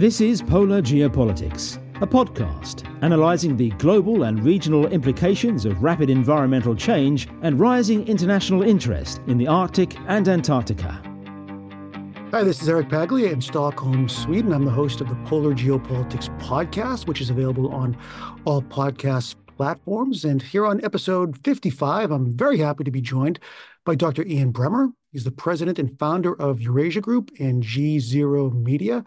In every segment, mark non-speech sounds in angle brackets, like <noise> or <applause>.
This is Polar Geopolitics, a podcast analysing the global and regional implications of rapid environmental change and rising international interest in the Arctic and Antarctica. Hi, this is Eric Paglia in Stockholm, Sweden. I'm the host of the Polar Geopolitics podcast, which is available on all podcast platforms. And here on episode 55, I'm very happy to be joined by Dr. Ian Bremmer. He's the president and founder of Eurasia Group and GZERO Media.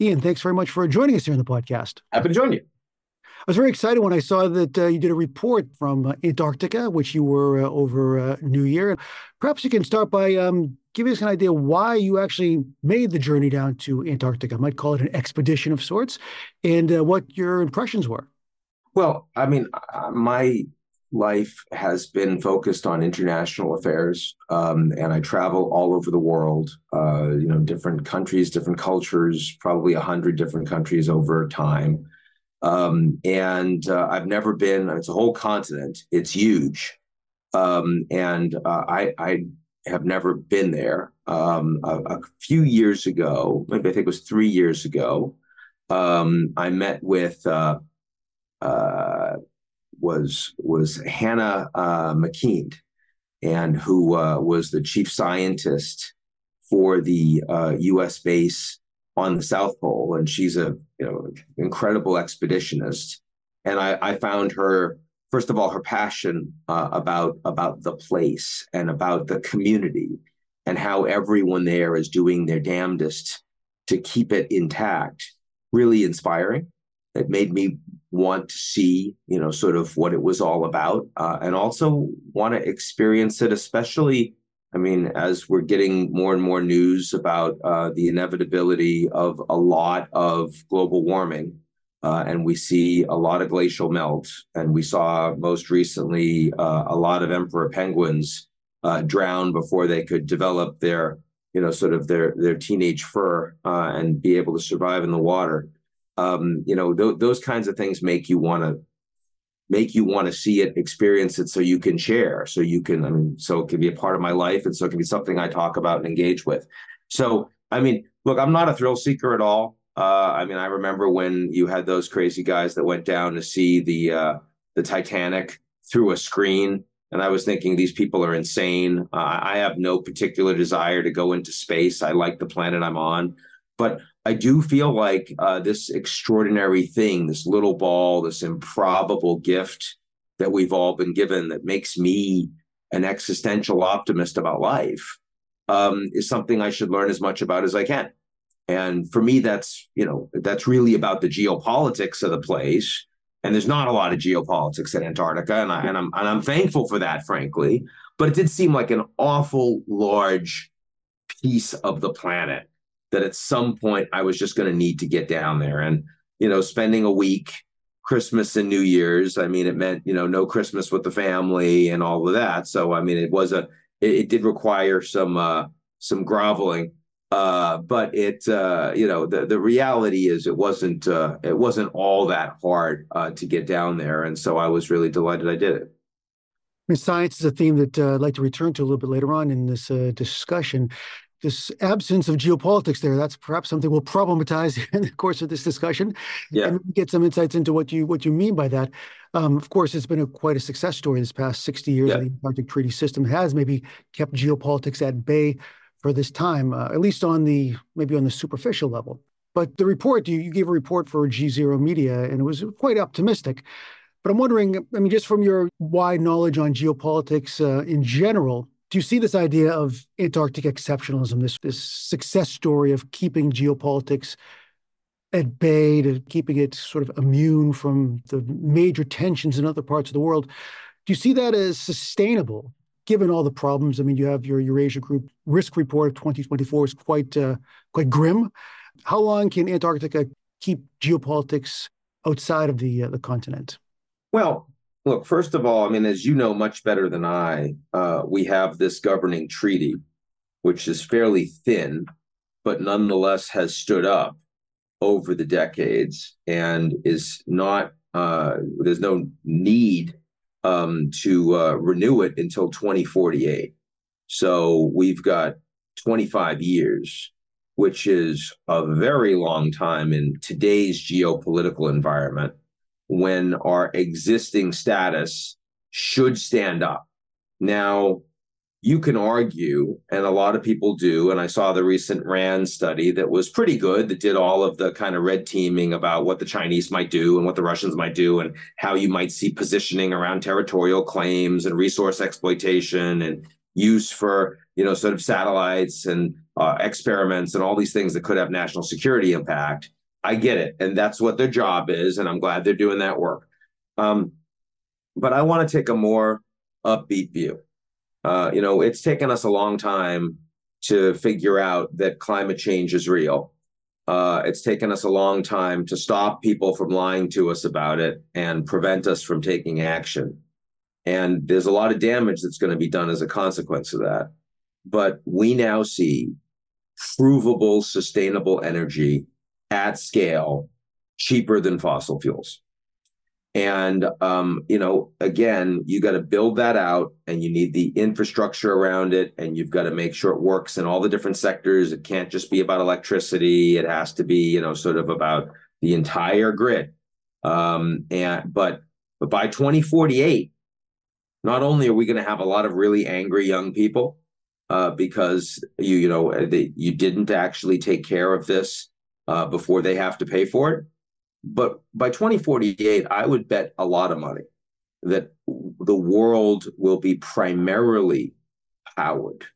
Ian, thanks very much for joining us here on the podcast. Happy to join you. I was very excited when I saw that uh, you did a report from uh, Antarctica, which you were uh, over uh, New Year. Perhaps you can start by um, giving us an idea why you actually made the journey down to Antarctica. I might call it an expedition of sorts, and uh, what your impressions were. Well, I mean, uh, my life has been focused on international affairs, um, and I travel all over the world. Uh, you know, different countries, different cultures, probably a hundred different countries over time. Um, and uh, I've never been. It's a whole continent. It's huge, um, and uh, I, I have never been there. Um, a, a, few years ago, maybe I think it was three years ago, um, I met with. Uh, uh was was Hannah uh, McKean, and who uh, was the chief scientist for the uh, U.S. base on the South Pole, and she's a you know incredible expeditionist. And I, I found her first of all her passion uh, about about the place and about the community and how everyone there is doing their damnedest to keep it intact really inspiring it made me want to see, you know, sort of what it was all about, uh, and also want to experience it, especially. I mean, as we're getting more and more news about uh, the inevitability of a lot of global warming, uh, and we see a lot of glacial melt, and we saw most recently uh, a lot of emperor penguins uh, drown before they could develop their, you know, sort of their their teenage fur uh, and be able to survive in the water um, you know th- those kinds of things make you want to make you want to see it experience it so you can share so you can i mean so it can be a part of my life and so it can be something i talk about and engage with. So i mean look i'm not a thrill seeker at all. Uh, i mean i remember when you had those crazy guys that went down to see the uh, the titanic through a screen and i was thinking these people are insane. Uh, i have no particular desire to go into space. I like the planet i'm on. But I do feel like uh, this extraordinary thing, this little ball, this improbable gift that we've all been given that makes me an existential optimist about life um, is something I should learn as much about as I can. And for me, that's you know that's really about the geopolitics of the place. And there's not a lot of geopolitics in Antarctica, and, I, and I'm and I'm thankful for that, frankly. But it did seem like an awful large piece of the planet that at some point I was just going to need to get down there. And, you know, spending a week, Christmas and New Year's, I mean, it meant, you know, no Christmas with the family and all of that. So, I mean, it was a, it, it did require some, uh, some groveling. Uh, but it, uh, you know, the, the reality is it wasn't, uh, it wasn't all that hard, uh, to get down there. And so I was really delighted I did it. I mean, science is a theme that uh, I'd like to return to a little bit later on in this uh, discussion this absence of geopolitics there that's perhaps something we'll problematize <laughs> in the course of this discussion yeah. and get some insights into what you what you mean by that um, of course it's been a, quite a success story this past 60 years yeah. the antarctic treaty system has maybe kept geopolitics at bay for this time uh, at least on the maybe on the superficial level but the report you, you gave a report for GZERO media and it was quite optimistic but i'm wondering i mean just from your wide knowledge on geopolitics uh, in general do you see this idea of Antarctic exceptionalism, this, this success story of keeping geopolitics at bay, to keeping it sort of immune from the major tensions in other parts of the world? Do you see that as sustainable, given all the problems? I mean, you have your Eurasia Group risk report of 2024 is quite uh, quite grim. How long can Antarctica keep geopolitics outside of the uh, the continent? Well, Look, first of all, I mean, as you know much better than I, uh, we have this governing treaty, which is fairly thin, but nonetheless has stood up over the decades and is not, uh, there's no need um, to uh, renew it until 2048. So we've got 25 years which is a very long time in today's geopolitical environment when our existing status should stand up. Now, you can argue, and a lot of people do, and I saw the recent RAND study that was pretty good, that did all of the kind of red teaming about what the Chinese might do and what the Russians might do, and how you might see positioning around territorial claims and resource exploitation and use for, you know, sort of satellites and uh, experiments and all these things that could have national security impact. I get it. And that's what their job is. And I'm glad they're doing that work. Um, but I want to take a more upbeat view. Uh, you know, it's taken us a long time to figure out that climate change is real. Uh, it's taken us a long time to stop people from lying to us about it and prevent us from taking action. And there's a lot of damage that's going to be done as a consequence of that. But we now see provable, sustainable energy at scale cheaper than fossil fuels. And um, you know, again, you got to build that out, and you need the infrastructure around it, and you've got to make sure it works in all the different sectors. It can't just be about electricity; it has to be, you know, sort of about the entire grid. Um, and but but by 2048, not only are we going to have a lot of really angry young people uh, because you you know they, you didn't actually take care of this uh, before they have to pay for it. But by 2048, I would bet a lot of money that the world will be primarily powered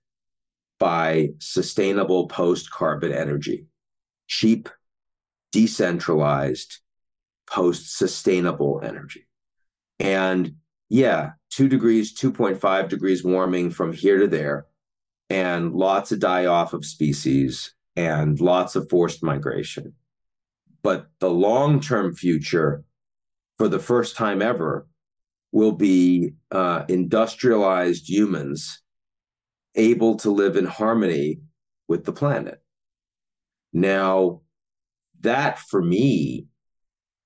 by sustainable post carbon energy, cheap, decentralized, post sustainable energy. And yeah, two degrees, 2.5 degrees warming from here to there, and lots of die off of species and lots of forced migration. But the long term future, for the first time ever, will be uh, industrialized humans able to live in harmony with the planet. Now, that for me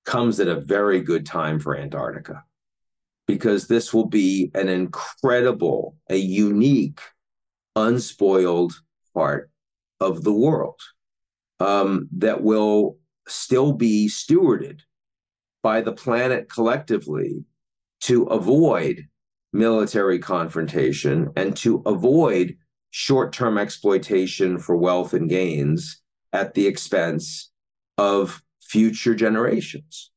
comes at a very good time for Antarctica because this will be an incredible, a unique, unspoiled part of the world um, that will still be stewarded by the planet collectively to avoid military confrontation and to avoid short term exploitation for wealth and gains at the expense of future generations.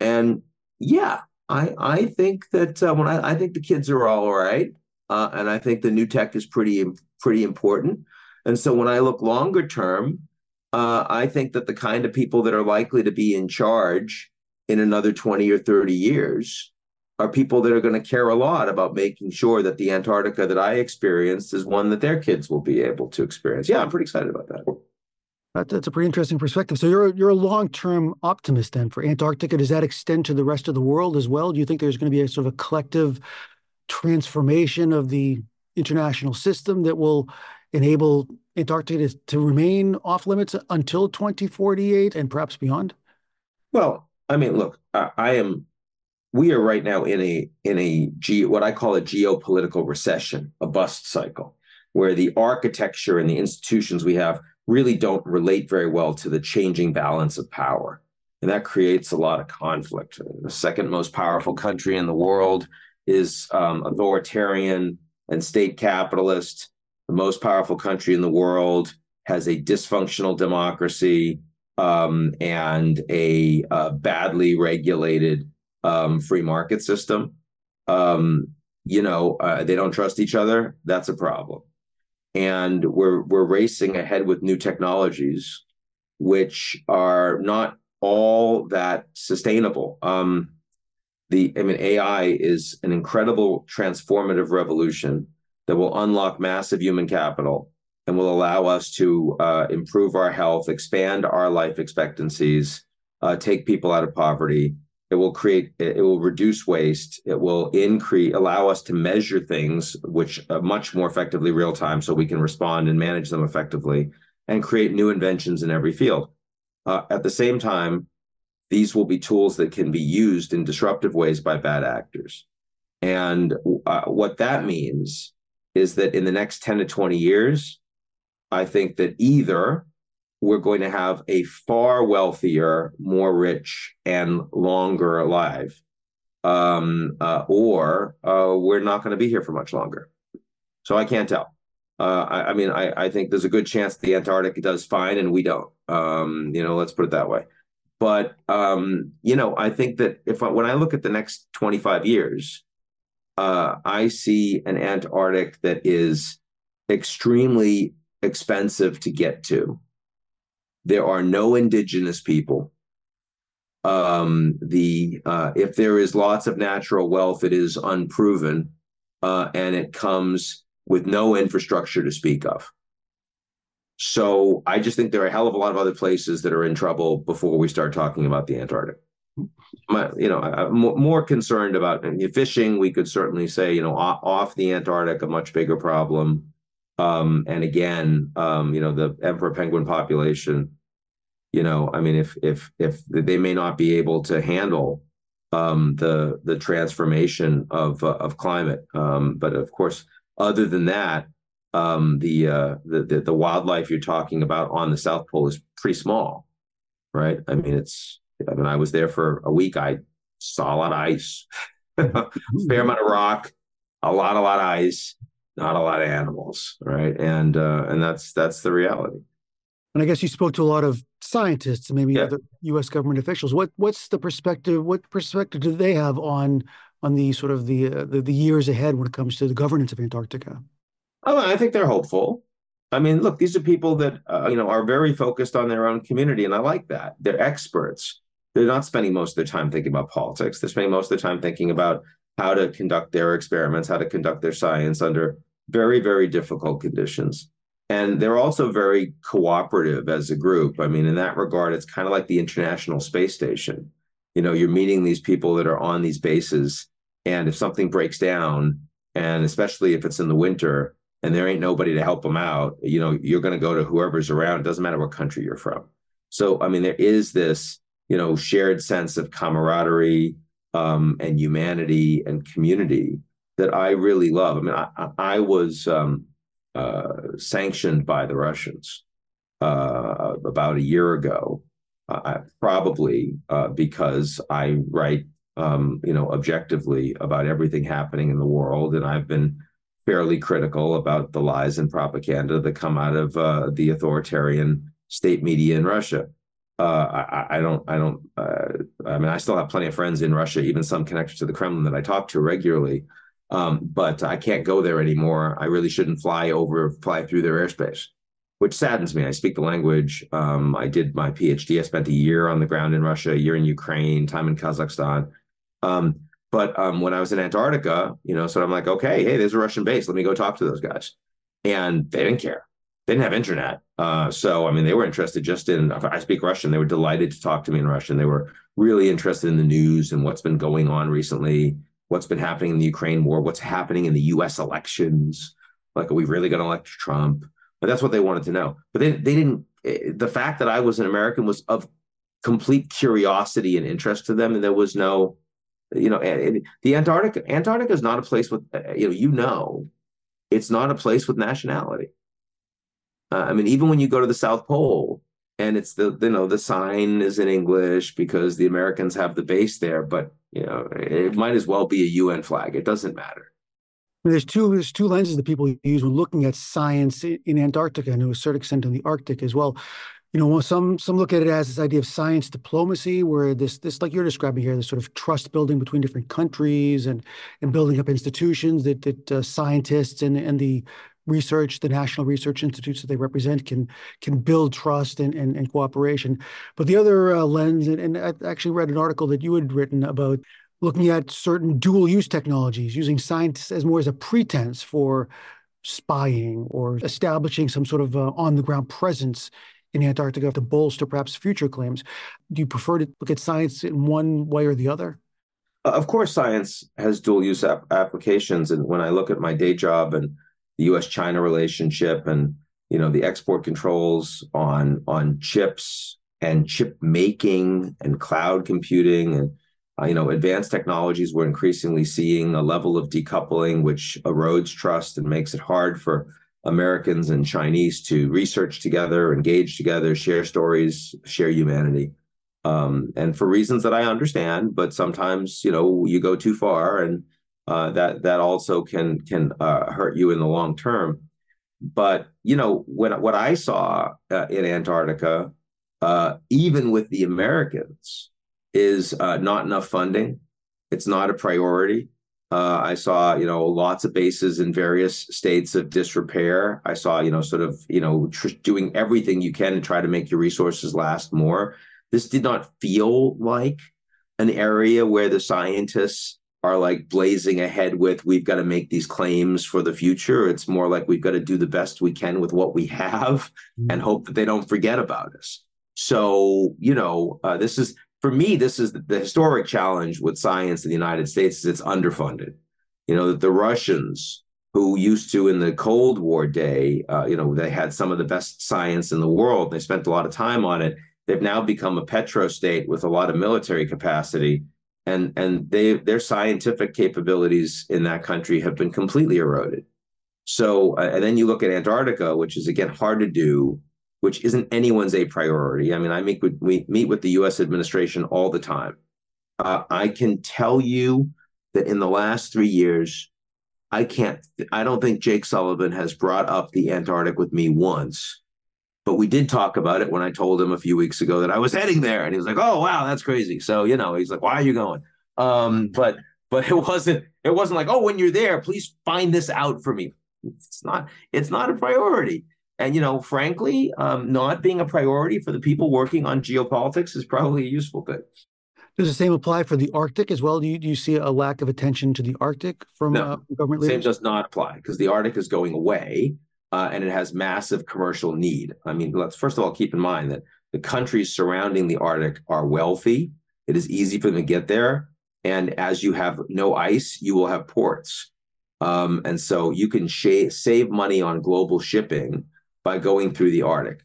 And yeah, I, I think that uh, when I, I think the kids are all right. Uh, and I think the new tech is pretty pretty important. And so when I look longer term, uh, I think that the kind of people that are likely to be in charge in another 20 or 30 years are people that are going to care a lot about making sure that the Antarctica that I experienced is one that their kids will be able to experience. Yeah, I'm pretty excited about that. That's a pretty interesting perspective. So you're you're a long term optimist then for Antarctica. Does that extend to the rest of the world as well? Do you think there's going to be a sort of a collective transformation of the international system that will enable Antarctica to, to remain off limits until 2048 and perhaps beyond? Well, I mean, look, I, I am. We are right now in a in a ge, what I call a geopolitical recession, a bust cycle, where the architecture and the institutions we have really don't relate very well to the changing balance of power. And that creates a lot of conflict. The second most powerful country in the world is um, authoritarian and state capitalist the most powerful country in the world has a dysfunctional democracy um, and a uh, badly regulated um, free market system. Um, you know, uh, they don't trust each other. That's a problem. And we're we're racing ahead with new technologies, which are not all that sustainable. Um, the I mean, AI is an incredible transformative revolution that will unlock massive human capital and will allow us to uh, improve our health, expand our life expectancies, uh, take people out of poverty. It will create, it will reduce waste. It will increase, allow us to measure things which uh, much more effectively real time so we can respond and manage them effectively and create new inventions in every field. Uh, at the same time, these will be tools that can be used in disruptive ways by bad actors. And uh, what that means is that in the next 10 to 20 years, I think that either we're going to have a far wealthier, more rich, and longer alive, um, uh, or uh, we're not going to be here for much longer. So I can't tell. Uh, I, I, mean, I, I, think there's a good chance the Antarctic does fine and we don't. Um, you know, let's put it that way. But um, you know, I think that if I, when I look at the next 25 years, uh, I see an Antarctic that is extremely expensive to get to. There are no indigenous people. Um, the uh, if there is lots of natural wealth, it is unproven, uh, and it comes with no infrastructure to speak of. So I just think there are a hell of a lot of other places that are in trouble before we start talking about the Antarctic. My, you know, I'm more concerned about fishing. We could certainly say, you know, off the Antarctic, a much bigger problem. Um, and again, um, you know, the emperor penguin population. You know, I mean, if if if they may not be able to handle um, the the transformation of uh, of climate, um, but of course, other than that, um, the, uh, the, the the wildlife you're talking about on the South Pole is pretty small, right? I mean, it's. I mean, I was there for a week. I saw a lot of ice, <laughs> fair amount of rock, a lot, a lot of ice, not a lot of animals, right? And uh, and that's that's the reality. And I guess you spoke to a lot of scientists and maybe yeah. other U.S. government officials. What what's the perspective? What perspective do they have on on the sort of the, uh, the the years ahead when it comes to the governance of Antarctica? Oh, I think they're hopeful. I mean, look, these are people that uh, you know are very focused on their own community, and I like that. They're experts. They're not spending most of their time thinking about politics. They're spending most of their time thinking about how to conduct their experiments, how to conduct their science under very, very difficult conditions. And they're also very cooperative as a group. I mean, in that regard, it's kind of like the International Space Station. You know, you're meeting these people that are on these bases, and if something breaks down, and especially if it's in the winter, and there ain't nobody to help them out, you know, you're going to go to whoever's around. It doesn't matter what country you're from. So, I mean, there is this, you know, shared sense of camaraderie um, and humanity and community that I really love. I mean, I, I was um, uh, sanctioned by the Russians uh, about a year ago, uh, probably uh, because I write, um, you know, objectively about everything happening in the world, and I've been fairly critical about the lies and propaganda that come out of uh, the authoritarian state media in Russia. Uh, I, I, don't, I don't, uh, I mean, I still have plenty of friends in Russia, even some connected to the Kremlin that I talk to regularly. Um, but I can't go there anymore. I really shouldn't fly over, fly through their airspace, which saddens me. I speak the language. Um, I did my PhD. I spent a year on the ground in Russia, a year in Ukraine, time in Kazakhstan. Um, but um, when I was in Antarctica, you know, so I'm like, okay, hey, there's a Russian base. Let me go talk to those guys. And they didn't care. They didn't have internet. Uh, so, I mean, they were interested just in, I speak Russian. They were delighted to talk to me in Russian. They were really interested in the news and what's been going on recently, what's been happening in the Ukraine war, what's happening in the US elections. Like, are we really going to elect Trump? But that's what they wanted to know. But they, they didn't, eh, the fact that I was an American was of complete curiosity and interest to them. And there was no, you know, the Antarctica, Antarctica is not a place with, uh, you know, you know, it's not a place with nationality. Uh, I mean, even when you go to the South Pole and it's the, you know, the sign is in English because the Americans have the base there, but, you know, it might as well be a UN flag. It doesn't matter. There's two there's two lenses that people use when looking at science in Antarctica and to a certain extent in the Arctic as well you know, some some look at it as this idea of science diplomacy, where this this like you're describing here, this sort of trust building between different countries and and building up institutions that that uh, scientists and and the research, the national research institutes that they represent can can build trust and and, and cooperation. But the other uh, lens, and, and I actually read an article that you had written about looking at certain dual use technologies, using science as more as a pretense for spying or establishing some sort of uh, on the ground presence in Antarctica to bolster perhaps future claims. Do you prefer to look at science in one way or the other? Of course, science has dual use ap- applications. And when I look at my day job and the U.S. China relationship and you know the export controls on on chips and chip making and cloud computing and uh, you know advanced technologies we're increasingly seeing a level of decoupling which erodes trust and makes it hard for Americans and Chinese to research together, engage together, share stories, share humanity. Um, and for reasons that I understand, but sometimes you know you go too far, and uh, that that also can can uh, hurt you in the long term. But you know when what I saw uh, in Antarctica, uh, even with the Americans, is uh, not enough funding. It's not a priority. I saw, you know, lots of bases in various states of disrepair. I saw, you know, sort of, you know, tr- doing everything you can to try to make your resources last more. This did not feel like an area where the scientists are like blazing ahead with we've got to make these claims for the future it's more like we've got to do the best we can with what we have mm-hmm. and hope that they don't forget about us so you know uh, this is for me, this is the historic challenge with science in the United States is it's underfunded. You know, that the Russians who used to in the Cold War day, uh, you know, they had some of the best science in the world. They spent a lot of time on it. They've now become a petrostate with a lot of military capacity, and and they their scientific capabilities in that country have been completely eroded. So, uh, and then you look at Antarctica, which is again hard to do which isn't anyone's a priority. I mean, I meet with we meet with the U.S. administration all the time. Uh, I can tell you that in the last three years, I can't. I don't think Jake Sullivan has brought up the Antarctic with me once. But we did talk about it when I told him a few weeks ago that I was heading there, and he was like, "Oh, wow, that's crazy." So you know, he's like, "Why are you going?" Um, but but it <laughs> wasn't it wasn't like, "Oh, when you're there, please find this out for me." It's not it's not a priority. And, you know, frankly, um, not being a priority for the people working on geopolitics is probably a useful thing. Does the same apply for the Arctic as well? Do you, do you see a lack of attention to the Arctic from no, uh, government leaders? Same does not apply because the Arctic is going away uh, and it has massive commercial need. I mean, let's first of all keep in mind that the countries surrounding the Arctic are wealthy. It is easy for them to get there. And as you have no ice, you will have ports. Um, and so you can sh- save money on global shipping by going through the Arctic.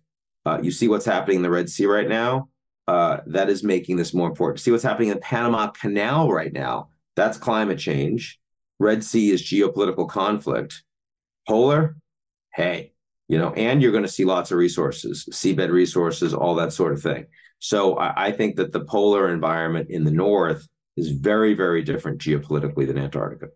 Uh, you see what's happening in the Red Sea right now. Uh, that is making this more important. See what's happening in the Panama Canal right now. That's climate change. Red Sea is geopolitical conflict. Polar, hey, you know, and you're going to see lots of resources, seabed resources, all that sort of thing. So I, I think that the polar environment in the north is very, very different geopolitically than Antarctica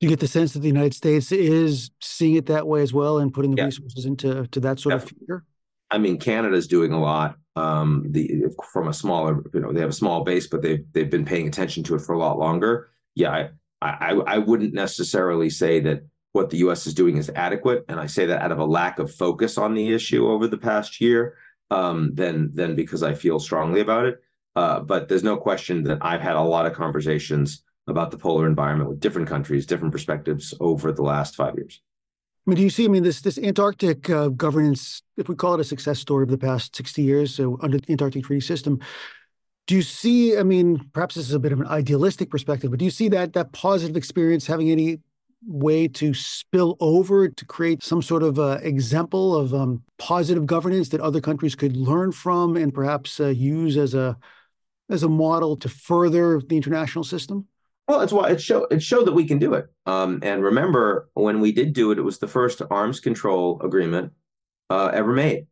Do you get the sense that the United States is seeing it that way as well and putting the yeah. resources into to that sort yeah. of future? I mean, Canada's doing a lot. Um, the from a smaller, you know, they have a small base, but they've they've been paying attention to it for a lot longer. Yeah, I I, I wouldn't necessarily say that what the U.S. is doing is adequate, and I say that out of a lack of focus on the issue over the past year, um, than than because I feel strongly about it. Uh, but there's no question that I've had a lot of conversations about the polar environment with different countries, different perspectives over the last five years. I mean, do you see? I mean, this this Antarctic uh, governance, if we call it a success story of the past sixty years, so under the Antarctic Treaty System, do you see? I mean, perhaps this is a bit of an idealistic perspective, but do you see that that positive experience having any way to spill over to create some sort of uh, example of um, positive governance that other countries could learn from and perhaps uh, use as a as a model to further the international system? Well, it's why it showed it showed that we can do it. Um, and remember, when we did do it, it was the first arms control agreement uh, ever made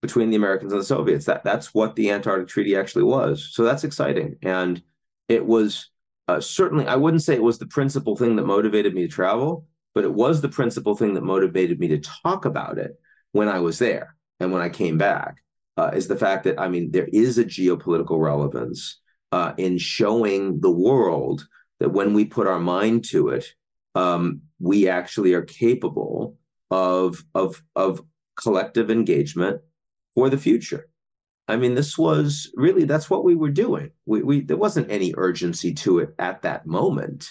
between the Americans and the Soviets. That that's what the Antarctic Treaty actually was. So that's exciting, and it was uh, certainly. I wouldn't say it was the principal thing that motivated me to travel, but it was the principal thing that motivated me to talk about it when I was there and when I came back. Uh, is the fact that I mean there is a geopolitical relevance uh, in showing the world that when we put our mind to it, um, we actually are capable of of of collective engagement for the future. I mean, this was really that's what we were doing. We, we there wasn't any urgency to it at that moment,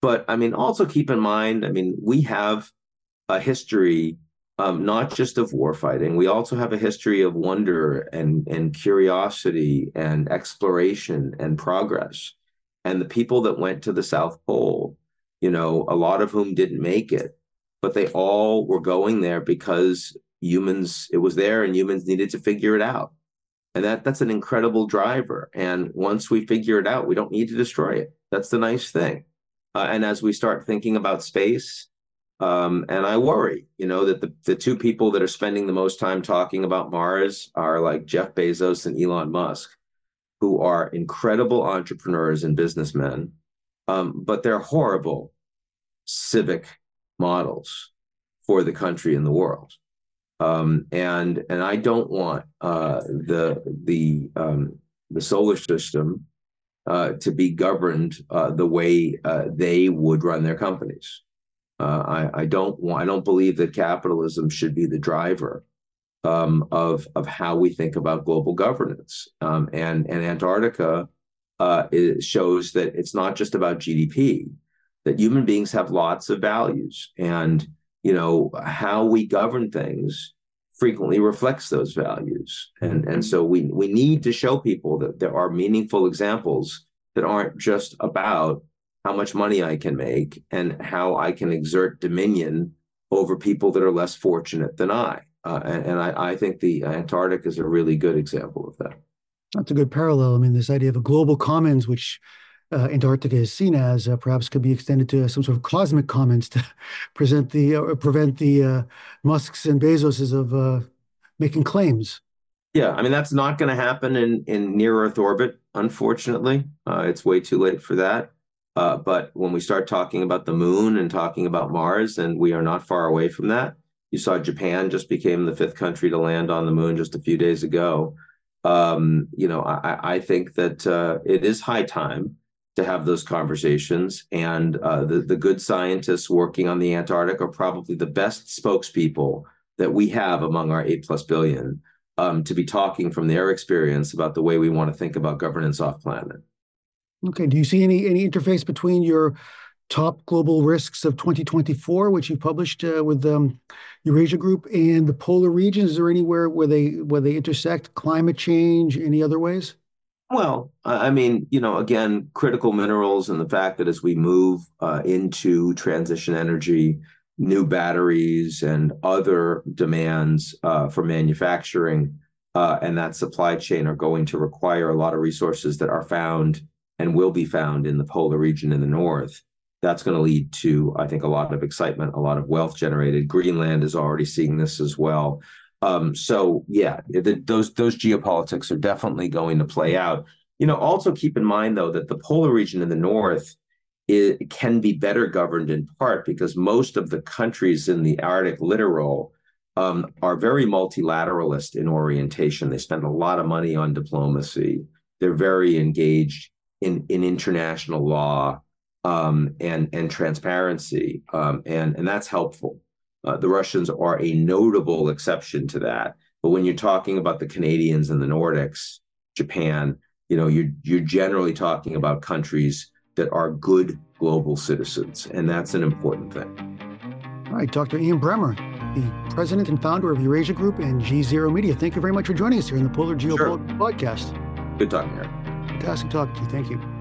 but I mean, also keep in mind, I mean, we have a history um, not just of war fighting. We also have a history of wonder and and curiosity and exploration and progress and the people that went to the South Pole, you know, a lot of whom didn't make it, but they all were going there because humans, it was there and humans needed to figure it out. And that that's an incredible driver. And once we figure it out, we don't need to destroy it. That's the nice thing. Uh, and as we start thinking about space, Um, and I worry, you know, that the, the two people that are spending the most time talking about Mars are like Jeff Bezos and Elon Musk, who are incredible entrepreneurs and businessmen, um, but they're horrible civic models for the country and the world. Um, and and I don't want uh, the the um, the solar system uh, to be governed uh, the way uh, they would run their companies. Uh, I, I, don't want. I don't believe that capitalism should be the driver um, of of how we think about global governance. Um, and and Antarctica uh, shows that it's not just about GDP. That human beings have lots of values, and you know how we govern things frequently reflects those values. And and so we we need to show people that there are meaningful examples that aren't just about how much money I can make and how I can exert dominion over people that are less fortunate than I. Uh, and, and I, I, think the Antarctic is a really good example of that. That's a good parallel. I mean, this idea of a global commons, which uh, Antarctica is seen as, uh, perhaps could be extended to some sort of cosmic commons to <laughs> present the uh, prevent the uh, Musks and Bezoses of uh, making claims. Yeah, I mean that's not going to happen in in near Earth orbit. Unfortunately, it's way too late for that. Uh, but when we start talking about the moon and talking about Mars, and we are not far away from that, you saw Japan just became the fifth country to land on the moon just a few days ago. Um, you know, I, I think that uh, it is high time to have those conversations. And uh, the, the good scientists working on the Antarctic are probably the best spokespeople that we have among our eight plus billion um, to be talking from their experience about the way we want to think about governance off planet. Okay. Do you see any any interface between your top global risks of 2024, which you published uh, with um, Eurasia Group, and the polar regions? Is there anywhere where they where they intersect? Climate change? Any other ways? Well, I mean, you know, again, critical minerals and the fact that as we move uh, into transition energy, new batteries and other demands uh, for manufacturing uh, and that supply chain are going to require a lot of resources that are found and will be found in the polar region in the north. That's going to lead to, I think, a lot of excitement, a lot of wealth generated. Greenland is already seeing this as well. Um, so yeah, the, those those geopolitics are definitely going to play out. You know, also keep in mind though that the polar region in the north can be better governed in part because most of the countries in the Arctic littoral um, are very multilateralist in orientation. They spend a lot of money on diplomacy. They're very engaged in in international law um, and and transparency, um, and and that's helpful. Uh, the Russians are a notable exception to that. But when you're talking about the Canadians and the Nordics, Japan, you know, you're you're generally talking about countries that are good global citizens, and that's an important thing. All right, Dr. Ian Bremmer, the president and founder of Eurasia Group and GZERO Media. Thank you very much for joining us here in the Polar Geopolitics sure. podcast. Good talking, Eric. Fantastic talking to you. Thank you.